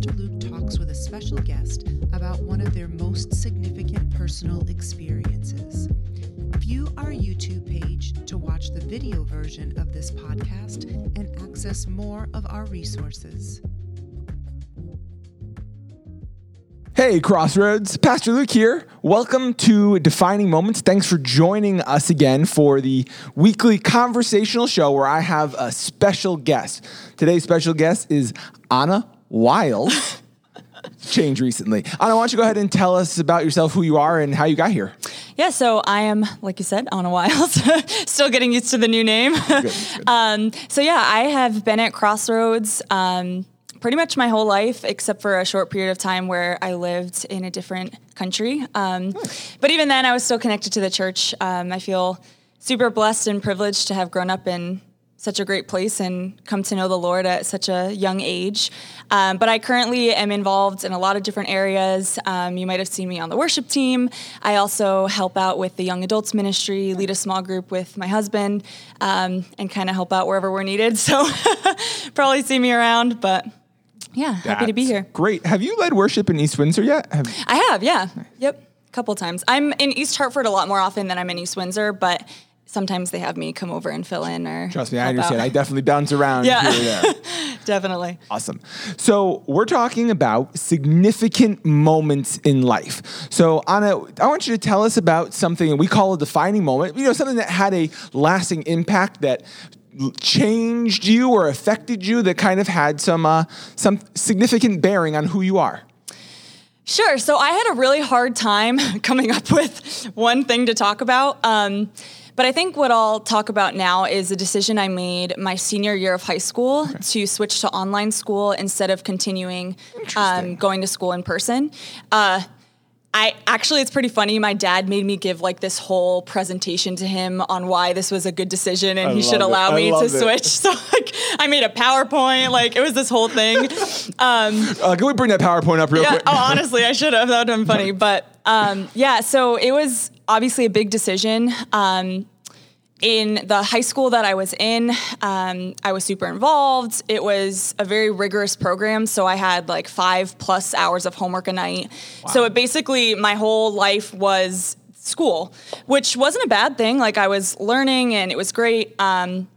Pastor Luke talks with a special guest about one of their most significant personal experiences. View our YouTube page to watch the video version of this podcast and access more of our resources. Hey, Crossroads, Pastor Luke here. Welcome to Defining Moments. Thanks for joining us again for the weekly conversational show where I have a special guest. Today's special guest is Anna Wiles. Changed recently. Anna, why don't you go ahead and tell us about yourself, who you are, and how you got here? Yeah, so I am, like you said, Anna Wiles. Still getting used to the new name. Good, good. Um, so yeah, I have been at Crossroads. Um, pretty much my whole life, except for a short period of time where I lived in a different country. Um, But even then, I was still connected to the church. Um, I feel super blessed and privileged to have grown up in such a great place and come to know the Lord at such a young age. Um, but I currently am involved in a lot of different areas. Um, you might have seen me on the worship team. I also help out with the young adults ministry, lead a small group with my husband, um, and kind of help out wherever we're needed. So probably see me around, but yeah, happy to be here. Great. Have you led worship in East Windsor yet? Have- I have, yeah. Yep, a couple times. I'm in East Hartford a lot more often than I'm in East Windsor, but sometimes they have me come over and fill in or trust me i understand out. i definitely bounce around here yeah definitely awesome so we're talking about significant moments in life so anna i want you to tell us about something we call a defining moment you know something that had a lasting impact that changed you or affected you that kind of had some uh, some significant bearing on who you are? Sure. So I had a really hard time coming up with one thing to talk about. Um, but I think what I'll talk about now is a decision I made my senior year of high school okay. to switch to online school instead of continuing um, going to school in person. Uh, I actually, it's pretty funny. My dad made me give like this whole presentation to him on why this was a good decision and I he should allow me to it. switch. So like, I made a PowerPoint. Like it was this whole thing. Um, uh, can we bring that PowerPoint up real yeah, quick? oh, honestly, I should have. That would have been funny. But um, yeah, so it was obviously a big decision. Um, in the high school that I was in, um, I was super involved. It was a very rigorous program, so I had like five plus hours of homework a night. Wow. So it basically, my whole life was school, which wasn't a bad thing. Like I was learning and it was great. Um,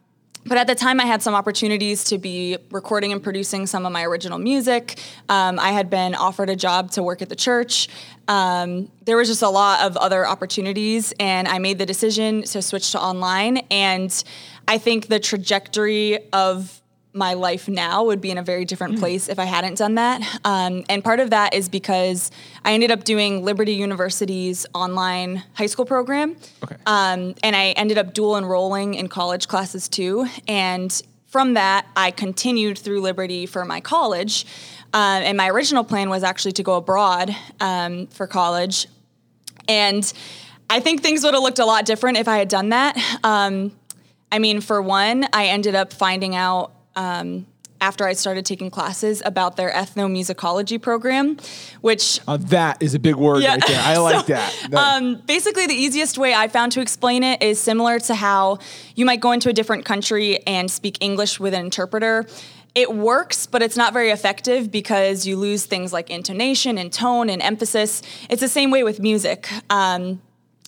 but at the time, I had some opportunities to be recording and producing some of my original music. Um, I had been offered a job to work at the church. Um, there was just a lot of other opportunities, and I made the decision to switch to online. And I think the trajectory of my life now would be in a very different mm. place if I hadn't done that. Um, and part of that is because I ended up doing Liberty University's online high school program. Okay. Um, and I ended up dual enrolling in college classes too. And from that, I continued through Liberty for my college. Uh, and my original plan was actually to go abroad um, for college. And I think things would have looked a lot different if I had done that. Um, I mean, for one, I ended up finding out um, after I started taking classes about their ethnomusicology program, which uh, that is a big word yeah. right there. I like so, that. that. Um, basically, the easiest way I found to explain it is similar to how you might go into a different country and speak English with an interpreter. It works, but it's not very effective because you lose things like intonation and tone and emphasis. It's the same way with music. Um,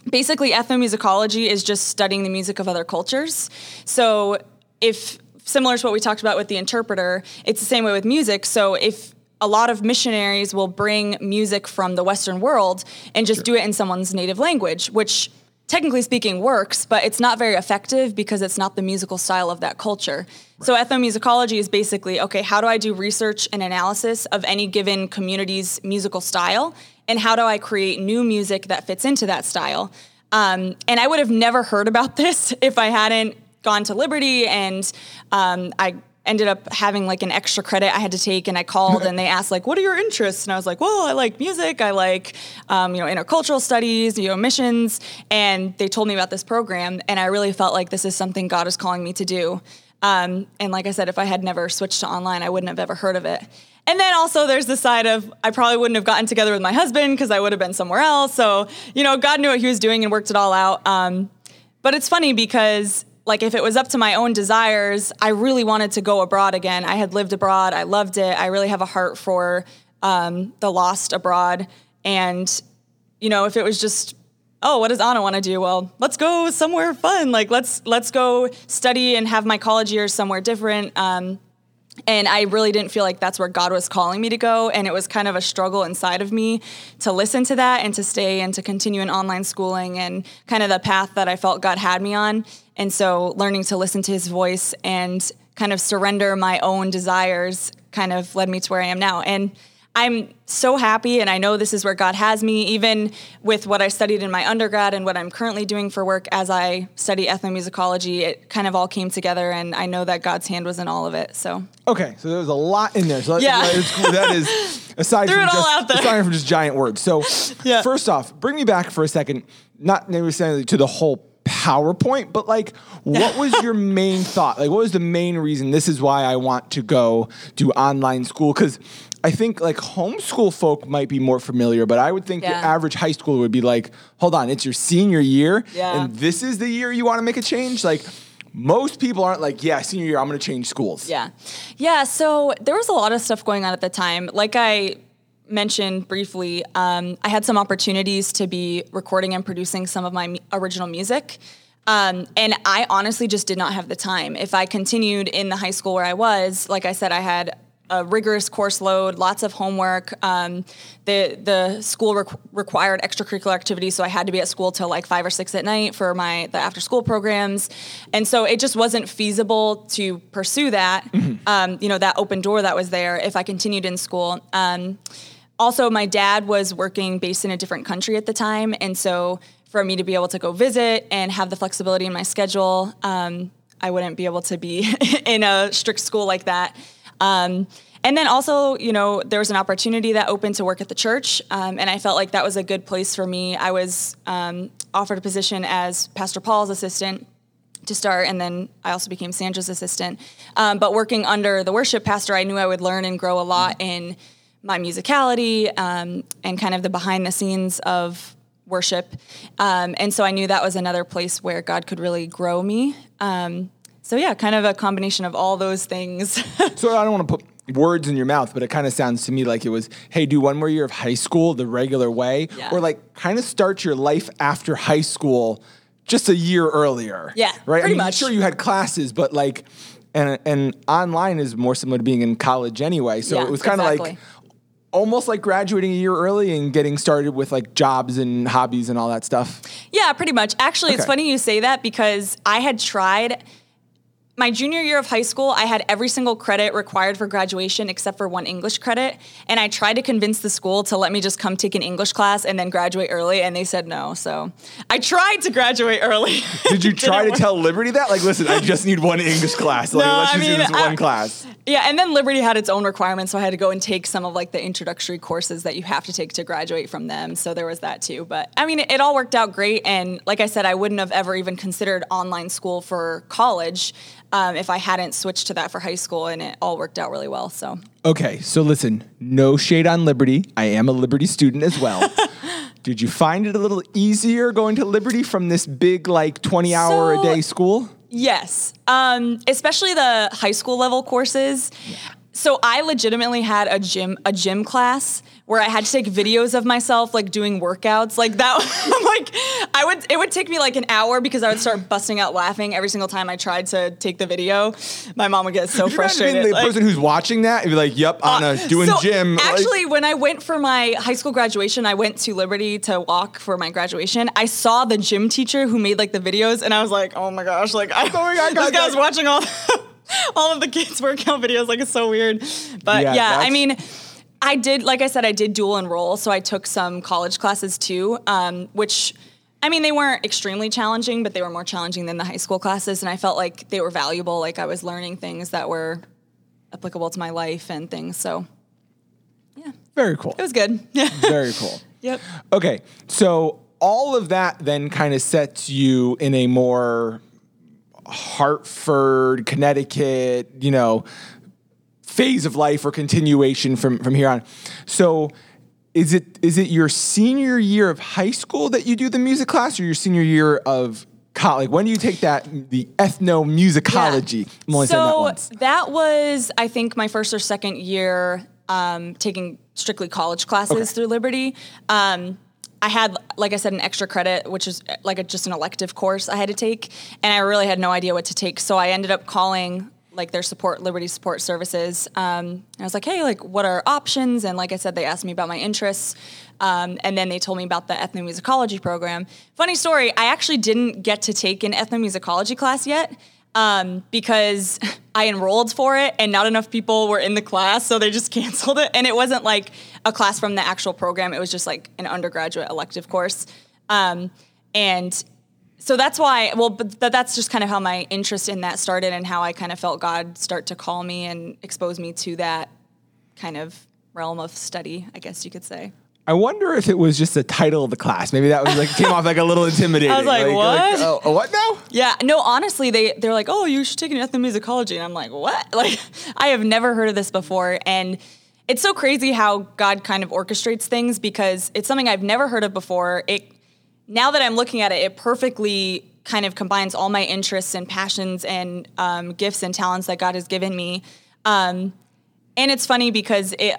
basically, ethnomusicology is just studying the music of other cultures. So if similar to what we talked about with the interpreter, it's the same way with music. So if a lot of missionaries will bring music from the Western world and just sure. do it in someone's native language, which technically speaking works, but it's not very effective because it's not the musical style of that culture. Right. So ethnomusicology is basically okay, how do I do research and analysis of any given community's musical style? And how do I create new music that fits into that style? Um, and I would have never heard about this if I hadn't gone to Liberty and um, I ended up having like an extra credit I had to take and I called and they asked like what are your interests? And I was like well I like music. I like um, you know intercultural studies you know missions and they told me about this program and I really felt like this is something God is calling me to do. Um, and like I said if I had never switched to online I wouldn't have ever heard of it. And then also there's the side of I probably wouldn't have gotten together with my husband because I would have been somewhere else. So you know God knew what he was doing and worked it all out. Um, but it's funny because like if it was up to my own desires, I really wanted to go abroad again. I had lived abroad, I loved it. I really have a heart for um, the lost abroad. And, you know, if it was just, oh, what does Anna want to do? Well, let's go somewhere fun. Like let's let's go study and have my college years somewhere different. Um, and I really didn't feel like that's where God was calling me to go. And it was kind of a struggle inside of me to listen to that and to stay and to continue in online schooling and kind of the path that I felt God had me on. And so learning to listen to his voice and kind of surrender my own desires kind of led me to where I am now. And I'm so happy, and I know this is where God has me, even with what I studied in my undergrad and what I'm currently doing for work as I study ethnomusicology. It kind of all came together, and I know that God's hand was in all of it. So Okay, so there was a lot in there. So Yeah. that, cool. that is aside from just aside from just giant words. So Yeah. first off, bring me back for a second, not necessarily to the whole PowerPoint, but like what was your main thought? Like what was the main reason this is why I want to go do online school? Because I think like homeschool folk might be more familiar, but I would think the Yeah. average high schooler would be like, hold on, it's your senior year, Yeah. and this is the year you want to make a change? Like most people aren't like, yeah, senior year, I'm gonna change schools. Yeah. Yeah. So there was a lot of stuff going on at the time. Like I mentioned briefly, um, I had some opportunities to be recording and producing some of my original music. Um, and I honestly just did not have the time. If I continued in the high school where I was, like I said, I had a rigorous course load, lots of homework. Um, the the school requ- required extracurricular activities, so I had to be at school till like five or six at night for my the after school programs, and so it just wasn't feasible to pursue that. Um, you know that open door that was there if I continued in school. Um, also, my dad was working based in a different country at the time, and so for me to be able to go visit and have the flexibility in my schedule, um, I wouldn't be able to be in a strict school like that. Um, and then also, you know, there was an opportunity that opened to work at the church, um, and I felt like that was a good place for me. I was um, offered a position as Pastor Paul's assistant to start, and then I also became Sandra's assistant. Um, but working under the worship pastor, I knew I would learn and grow a lot in my musicality um, and kind of the behind the scenes of worship. Um, and so I knew that was another place where God could really grow me. Um, so yeah, kind of a combination of all those things. So I don't want to put words in your mouth, but it kind of sounds to me like it was, hey, do one more year of high school the regular way, Yeah. or like kind of start your life after high school just a year earlier. Yeah, right. I pretty mean, much. sure you had classes, but like, and and online is more similar to being in college anyway. So Yeah, it was kind of like almost like graduating a year early and getting started with like jobs and hobbies and all that stuff. Yeah, pretty much. Actually, it's funny you say that because I had tried my junior year of high school, I had every single credit required for graduation except for one English credit. And I tried to convince the school to let me just come take an English class and then graduate early, and they said no. So I tried to graduate early. Did you try to work. tell Liberty that? Like, listen, I just need one English class. Like, No, let's I just mean, do this I- one class. Yeah, and then Liberty had its own requirements, so I had to go and take some of like the introductory courses that you have to take to graduate from them. So there was that too. But I mean, it, it all worked out great. And like I said, I wouldn't have ever even considered online school for college um, if I hadn't switched to that for high school, and it all worked out really well. So Okay, so listen, no shade on Liberty. I am a Liberty student as well. Did you find it a little easier going to Liberty from this big, like, twenty-hour-a-day school? Yes, um, especially the high school level courses. So I legitimately had a gym a gym class where I had to take videos of myself like doing workouts like that. like I would it would take me like an hour because I would start busting out laughing every single time I tried to take the video. My mom would get so you imagine being the like- person who's watching that and be like, yep, Anna, uh, doing so gym. Like- Actually, when I went for my high school graduation, I went to Liberty to walk for my graduation. I saw the gym teacher who made like the videos, and I was like, oh my gosh, like I, Oh God, this God, guy's God. watching all all of the kids' workout videos. Like it's so weird, but Yeah, yeah, I mean. I did, like I said, I did dual enroll, so I took some college classes too, um, which, I mean, they weren't extremely challenging, but they were more challenging than the high school classes, and I felt like they were valuable. Like I was learning things that were applicable to my life and things. So, yeah, Very cool. it was good. Yeah. Very cool. Yep. Okay, so all of that then kind of sets you in a more Hartford, Connecticut, you know, phase of life or continuation from from here on. So is it is it your senior year of high school that you do the music class or your senior year of Like when do you take that the ethnomusicology? I'm only that so that was, I think, my first or second year um, taking strictly college classes Okay. through Liberty. Um, I had, like I said, an extra credit, which is uh, like a, just an elective course I had to take, and I really had no idea what to take. So I ended up calling like their support, Liberty Support Services. Um, I was like, hey, like, what are options? And like I said, they asked me about my interests. Um, and then they told me about the ethnomusicology program. Funny story, I actually didn't get to take an ethnomusicology class yet um, because I enrolled for it and not enough people were in the class, so they just canceled it. And it wasn't like a class from the actual program; it was just like an undergraduate elective course. Um, and so that's why. Well, but that's just kind of how my interest in that started, and how I kind of felt God start to call me and expose me to that kind of realm of study, I guess you could say. I wonder if it was just the title of the class. Maybe that was like came off like a little intimidating. I was like, what? oh, oh, what now? Yeah, no, honestly, they they're like, oh, you should take an ethnomusicology, and I'm like, what? Like, I have never heard of this before, and it's so crazy how God kind of orchestrates things because it's something I've never heard of before. It now that I'm looking at it, it perfectly kind of combines all my interests and passions and um, gifts and talents that God has given me. Um, and it's funny because it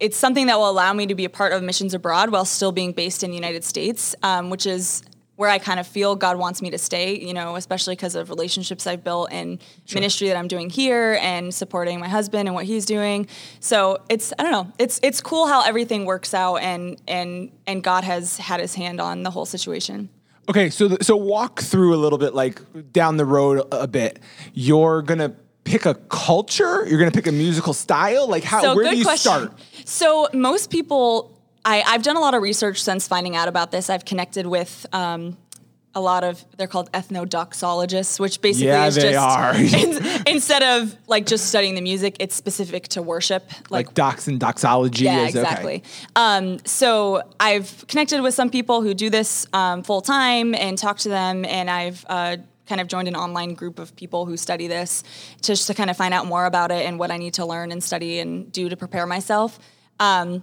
it's something that will allow me to be a part of missions abroad while still being based in the United States, um, which is where I kind of feel God wants me to stay. You know, especially because of relationships I've built and ministry that I'm doing here and supporting my husband and what he's doing. So it's I don't know, it's it's cool how everything works out and and and God has had His hand on the whole situation. Okay, so so walk through a little bit, like down the road a, bit. You're gonna pick a culture. You're gonna pick a musical style. Like how? So where do you question. start? So most people, I, I've done a lot of research since finding out about this. I've connected with um, a lot of they're called ethnodoxologists, which basically Yeah, is they just are. in- instead of like just studying the music, it's specific to worship. Like, dox and doxology. Yeah, is, okay. exactly. Um, so I've connected with some people who do this um, full time and talked to them, and I've uh, kind of joined an online group of people who study this just to kind of find out more about it and what I need to learn and study and do to prepare myself. Um,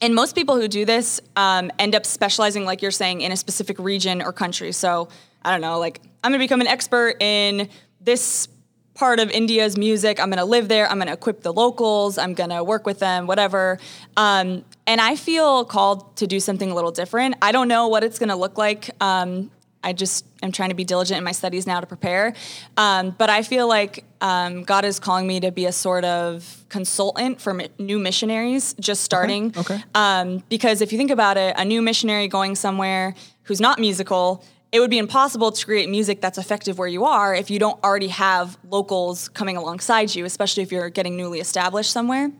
and most people who do this um, end up specializing, like you're saying, in a specific region or country. So I don't know, like I'm gonna become an expert in this part of India's music. I'm gonna live there. I'm gonna equip the locals. I'm gonna work with them, whatever. Um, and I feel called to do something a little different. I don't know what it's gonna look like. Um, I just am trying to be diligent in my studies now to prepare. Um, but I feel like um, God is calling me to be a sort of consultant for mi- new missionaries just starting. okay. Um, because if you think about it, a new missionary going somewhere who's not musical, it would be impossible to create music that's effective where you are if you don't already have locals coming alongside you, especially if you're getting newly established somewhere.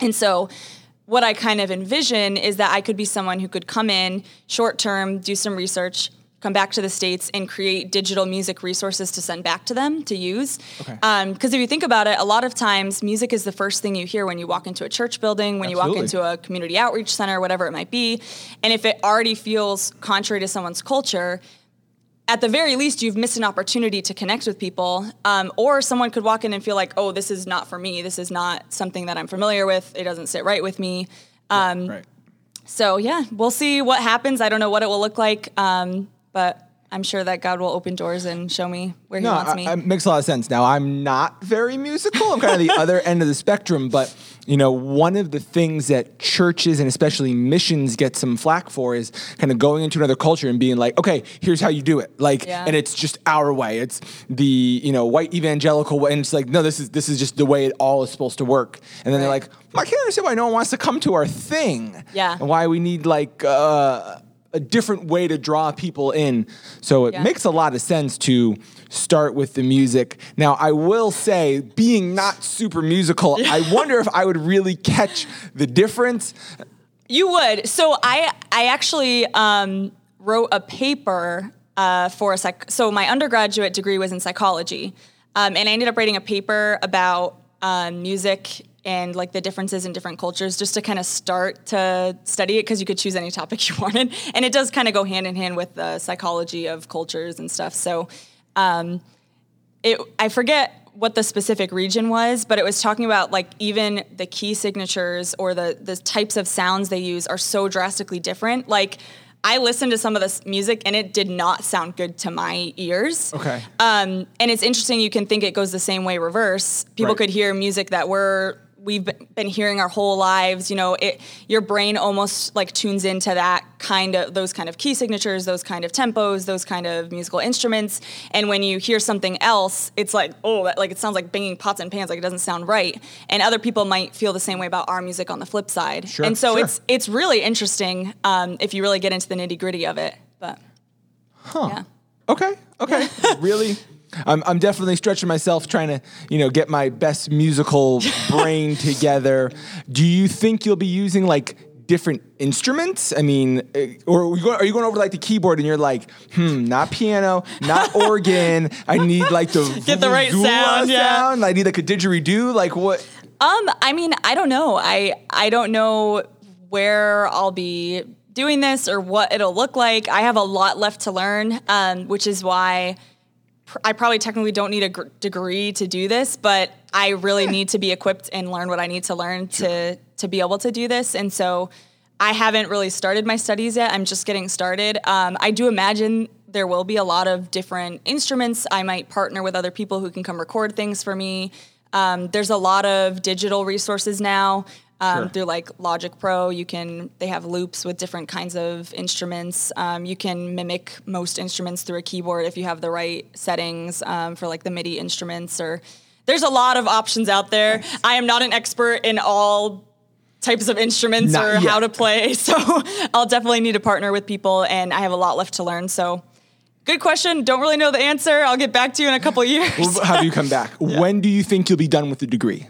And so, what I kind of envision is that I could be someone who could come in short term, do some research, come back to the States and create digital music resources to send back to them to use. Okay. Because if you think about it, a lot of times music is the first thing you hear when you walk into a church building, when you walk into a community outreach center, whatever it might be. And if it already feels contrary to someone's culture, at the very least, you've missed an opportunity to connect with people. Um, or someone could walk in and feel like, oh, this is not for me. This is not something that I'm familiar with. It doesn't sit right with me. Um, Right. So, yeah, we'll see what happens. I don't know what it will look like, um, but I'm sure that God will open doors and show me where No, He wants me. I- it makes a lot of sense. Now, I'm not very musical. I'm kind of the other end of the spectrum. But, you know, one of the things that churches and especially missions get some flack for is kind of going into another culture and being like, okay, here's how you do it. Like, Yeah. and it's just our way. It's the, you know, white evangelical way. And it's like, no, this is, this is just the way it all is supposed to work. And then they're like, well, I can't understand why no one wants to come to our thing. Yeah. And why we need like, uh, a different way to draw people in. So it Yeah. makes a lot of sense to start with the music. Now, I will say, being not super musical, I wonder if I would really catch the difference. You would. So I I actually um, wrote a paper uh, for a psych. So my undergraduate degree was in psychology, um, and I ended up writing a paper about um, music and like the differences in different cultures, just to kind of start to study it because you could choose any topic you wanted, and it does kind of go hand in hand with the psychology of cultures and stuff. So. Um, it I forget what the specific region was, but it was talking about like even the key signatures or the the types of sounds they use are so drastically different. Like I listened to some of this music and it did not sound good to my ears. Okay. Um, and it's interesting. You can think it goes the same way reverse. People Right. could hear music that we're we've been hearing our whole lives. You know, it your brain almost like tunes into that kind of those kind of key signatures, those kind of tempos, those kind of musical instruments. And when you hear something else, it's like oh, that, like it sounds like banging pots and pans. Like it doesn't sound right. And other people might feel the same way about our music on the flip side. Sure, and so sure. it's it's really interesting um, if you really get into the nitty gritty of it. But yeah. Okay. Okay. really. I'm, I'm definitely stretching myself trying to, you know, get my best musical brain together. Do you think you'll be using like different instruments? I mean, eh, or are you, going, are you going over like the keyboard and you're like, hmm, not piano, not organ. I need like the Get the right vuvuzela sound, yeah. I need like a didgeridoo. Like what? Um, I mean, I don't know. I I don't know where I'll be doing this or what it'll look like. I have a lot left to learn, um, which is why I probably technically don't need a gr- degree to do this, but I really need to be equipped and learn what I need to learn to to be able to do this. And so I haven't really started my studies yet. I'm just getting started. Um, I do imagine there will be a lot of different instruments. I might partner with other people who can come record things for me. Um, there's a lot of digital resources now um, Sure. through like Logic Pro. You can they have loops with different kinds of instruments. Um, you can mimic most instruments through a keyboard if you have the right settings um, for like the MIDI instruments. Or there's a lot of options out there. I am not an expert in all types of instruments Not or yet. how to play, so I'll definitely need to partner with people, and I have a lot left to learn. So. Good question. Don't really know the answer. I'll get back to you in a couple years. We'll have you come back. When do you think you'll be done with the degree?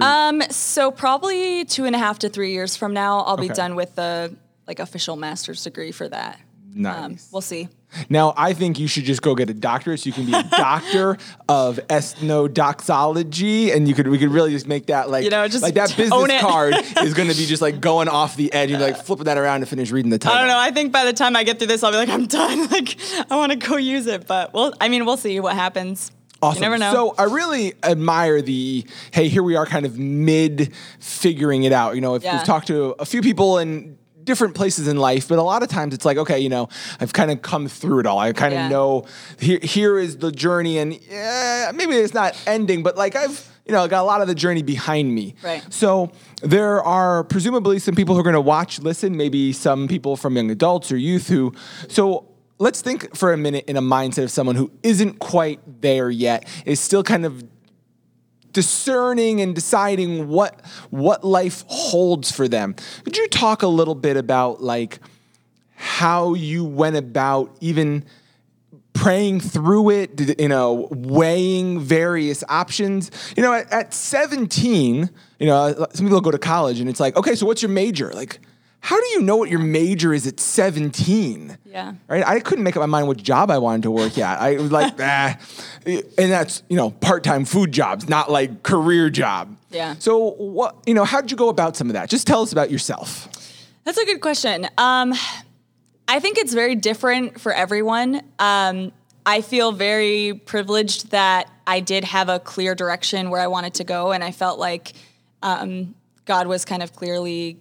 Um, so probably two and a half to three years from now, I'll be Okay. done with the like official master's degree for that. Um, Nice. we'll see. Now, I think you should just go get a doctorate so you can be a doctor of ethnodoxology, and you could we could really just make that like You know, just like that business it. card is going to be just like going off the edge. You're like flipping that around to finish reading the title. I don't know. I think by the time I get through this, I'll be like, I'm done. Like, I want to go use it. But well, I mean, we'll see what happens. Awesome. You never know. So I really admire the hey, here we are, kind of mid figuring it out. You know, if Yeah. we've talked to a few people in different places in life, but a lot of times it's like, okay, you know, I've kind of come through it all. I kind of Yeah. know here here is the journey, and yeah, maybe it's not ending, but like I've you know got a lot of the journey behind me. Right. So there are presumably some people who are going to watch, listen, maybe some people from young adults or youth who. So let's think for a minute in a mindset of someone who isn't quite there yet, is still kind of discerning and deciding what what life holds for them. Could you talk a little bit about like how you went about even praying through it, you know, weighing various options. You know, at, at 17, you know, some people go to college and it's like, okay, so what's your major? Like, how do you know what your major is at 17? Yeah. Right? I couldn't make up my mind which job I wanted to work at. I was like, ah. And that's, you know, part-time food jobs, not like career job. Yeah. So what, you know, how did you go about some of that? Just tell us about yourself. That's a good question. Um, I think it's very different for everyone. Um, I feel very privileged that I did have a clear direction where I wanted to go, and I felt like um, God was kind of clearly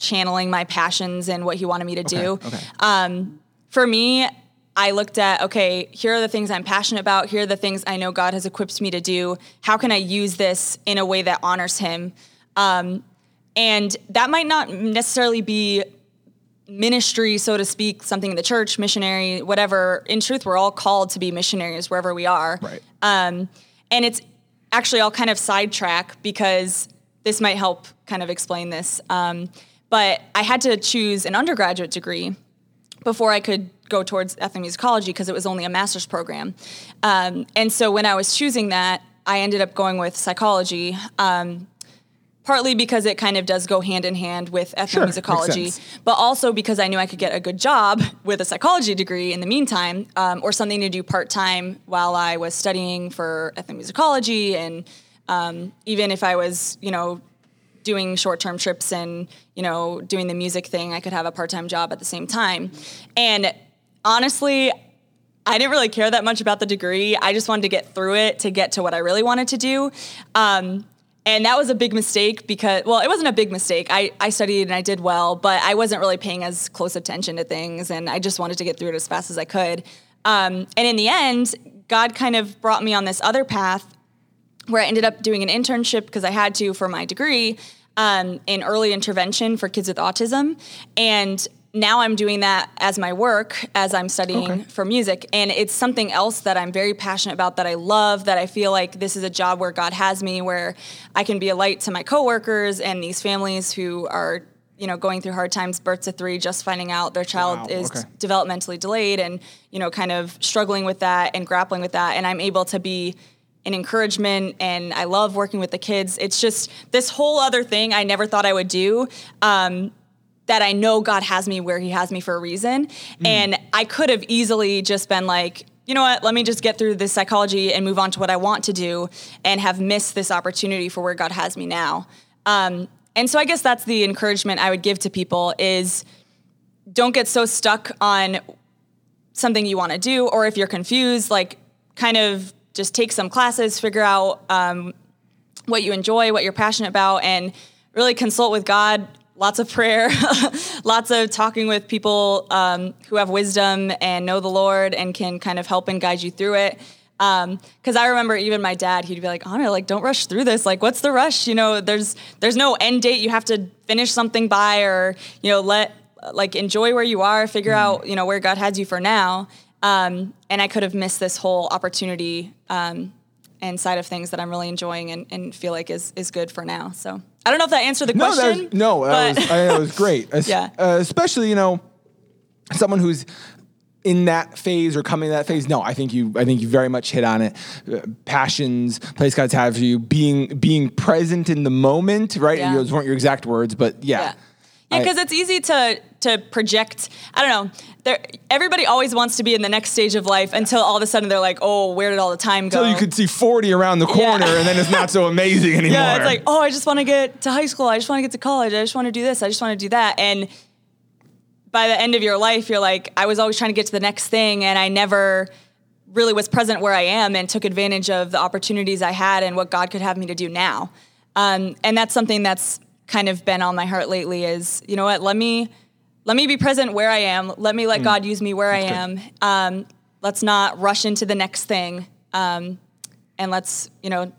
channeling my passions and what He wanted me to do. okay. Um, for me, I looked at okay, here are the things I'm passionate about. Here are the things I know God has equipped me to do. How can I use this in a way that honors Him? Um, and that might not necessarily be ministry, so to speak, something in the church, missionary, whatever. In truth, we're all called to be missionaries wherever we are. Right. Um, and it's actually, I'll kind of sidetrack because this might help kind of explain this. Um, but I had to choose an undergraduate degree before I could go towards ethnomusicology because it was only a master's program. Um, and so when I was choosing that, I ended up going with psychology. Um, partly because it kind of does go hand in hand with ethnomusicology, sense. but also because I knew I could get a good job with a psychology degree in the meantime, um, or something to do part time while I was studying for ethnomusicology, and um, even if I was, you know, doing short term trips and you know doing the music thing, I could have a part time job at the same time. And honestly, I didn't really care that much about the degree. I just wanted to get through it to get to what I really wanted to do. Um, and that was a big mistake because, well, it wasn't a big mistake. I, I studied and I did well, but I wasn't really paying as close attention to things. And I just wanted to get through it as fast as I could. Um, and in the end, God kind of brought me on this other path where I ended up doing an internship because I had to for my degree um, in early intervention for kids with autism. And now I'm doing that as my work as I'm studying okay. for music. And it's something else that I'm very passionate about that I love, that I feel like this is a job where God has me, where I can be a light to my coworkers and these families who are you know going through hard times birth to three just finding out their child wow, is okay. developmentally delayed and you know kind of struggling with that and grappling with that and i'm able to be an encouragement and i love working with the kids it's just this whole other thing i never thought i would do um, that I know God has me where He has me for a reason. Mm. And I could have easily just been like, you know what, let me just get through this psychology and move on to what I want to do and have missed this opportunity for where God has me now. Um, and so I guess that's the encouragement I would give to people is don't get so stuck on something you want to do, or if you're confused, like kind of just take some classes, figure out um, what you enjoy, what you're passionate about, and really consult with God lots of prayer, lots of talking with people um, who have wisdom and know the Lord and can kind of help and guide you through it. Because um, I remember even my dad, he'd be like, "Anna, like, don't rush through this. Like, what's the rush? You know, there's there's no end date. You have to finish something by, or you know, let like enjoy where you are, figure mm. out you know where God has you for now." Um, and I could have missed this whole opportunity um, and side of things that I'm really enjoying and, and feel like is is good for now. So I don't know if that answered the no, question. That was, no, that was, I, that was great. yeah. Uh, especially, you know, someone who's in that phase or coming to that phase. No, I think you. I think you very much hit on it. Uh, passions, place God's have for you, being being present in the moment. Right. Yeah. Those weren't your exact words, but yeah. Yeah, because it's easy to to project. I don't know there, everybody always wants to be in the next stage of life until all of a sudden they're like, oh, where did all the time go? Until you could see 40 around the corner yeah. and then it's not so amazing anymore. Yeah, it's like, oh, I just want to get to high school. I just want to get to college. I just want to do this. I just want to do that. And by the end of your life, you're like, I was always trying to get to the next thing and I never really was present where I am and took advantage of the opportunities I had and what God could have me to do now. Um, and that's something that's kind of been on my heart lately is, you know what, let me – let me be present where I am. Let me let mm. God use me where That's I am. Um, let's not rush into the next thing. Um, and let's, you know,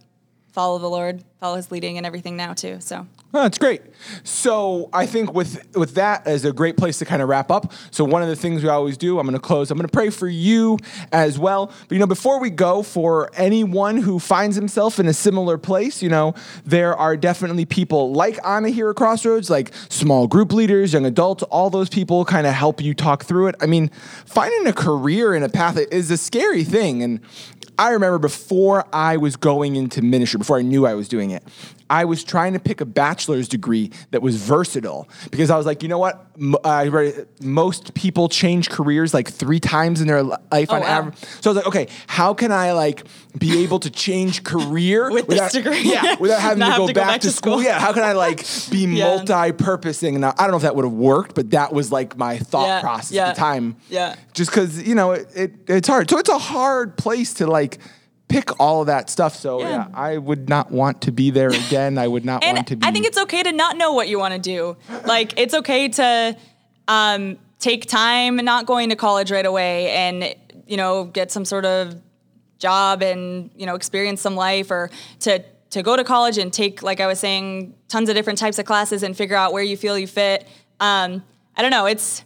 follow the Lord, follow his leading and everything now too. So Oh, that's great. So I think with with that as a great place to kind of wrap up. So one of the things we always do, I'm going to close. I'm going to pray for you as well. But you know, before we go, for anyone who finds himself in a similar place, you know, there are definitely people like Anna here at Crossroads, like small group leaders, young adults. All those people kind of help you talk through it. I mean, finding a career in a path is a scary thing, and I remember before I was going into ministry, before I knew I was doing it, I was trying to pick a bachelor's degree that was versatile because I was like, you know what? Uh, I read, most people change careers like three times in their life oh, on wow. average. So I was like, okay, how can I like be able to change career with without, this degree? Yeah, without having to, go, to back, back, to school. school. Yeah, how can I like be yeah. multi-purposing? And I don't know if that would have worked, but that was like my thought yeah. process yeah. at the time. Yeah, just because you know it, it, it's hard. So it's a hard place to like pick all of that stuff. So yeah. yeah. I would not want to be there again. I would not want to be. I think it's okay to not know what you want to do. Like it's okay to um, take time, not going to college right away, and you know get some sort of job and you know experience some life, or to to go to college and take like I was saying tons of different types of classes and figure out where you feel you fit. Um, I don't know. It's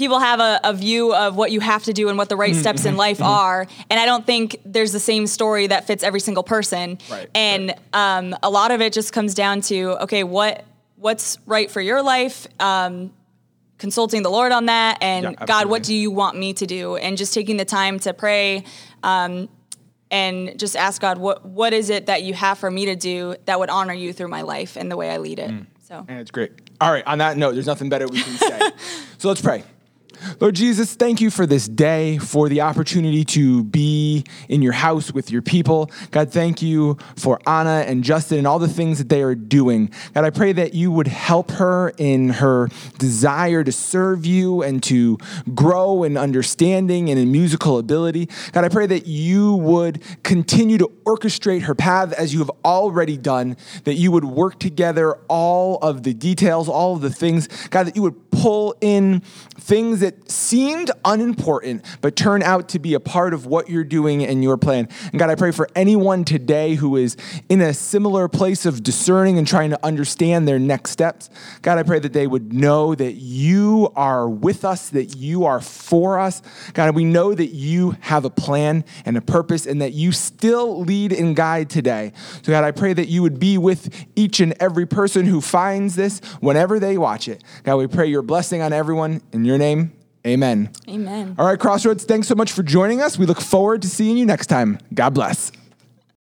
people have a, a, view of what you have to do and what the right mm-hmm. steps in life mm-hmm. are. And I don't think there's the same story that fits every single person. Right, and right. Um, a lot of it just comes down to okay, what what's right for your life? Um, consulting the Lord on that, and yeah, God, what do you want me to do? And just taking the time to pray. Um, and just ask God, what what is it that you have for me to do that would honor you through my life and the way I lead it? Mm. So, and it's great. All right. On that note, there's nothing better we can say. so let's pray. Lord Jesus, thank you for this day, for the opportunity to be in your house with your people. God, thank you for Anna and Justin and all the things that they are doing. God, I pray that you would help her in her desire to serve you and to grow in understanding and in musical ability. God, I pray that you would continue to orchestrate her path as you have already done, that you would work together all of the details, all of the things. God, that you would pull in things that seemed unimportant, but turn out to be a part of what you're doing and your plan. And God, I pray for anyone today who is in a similar place of discerning and trying to understand their next steps. God, I pray that they would know that you are with us, that you are for us. God, we know that you have a plan and a purpose and that you still lead and guide today. So, God, I pray that you would be with each and every person who finds this whenever they watch it. God, we pray your blessing on everyone. In your name, amen. Amen. All right, Crossroads, thanks so much for joining us. We look forward to seeing you next time. God bless.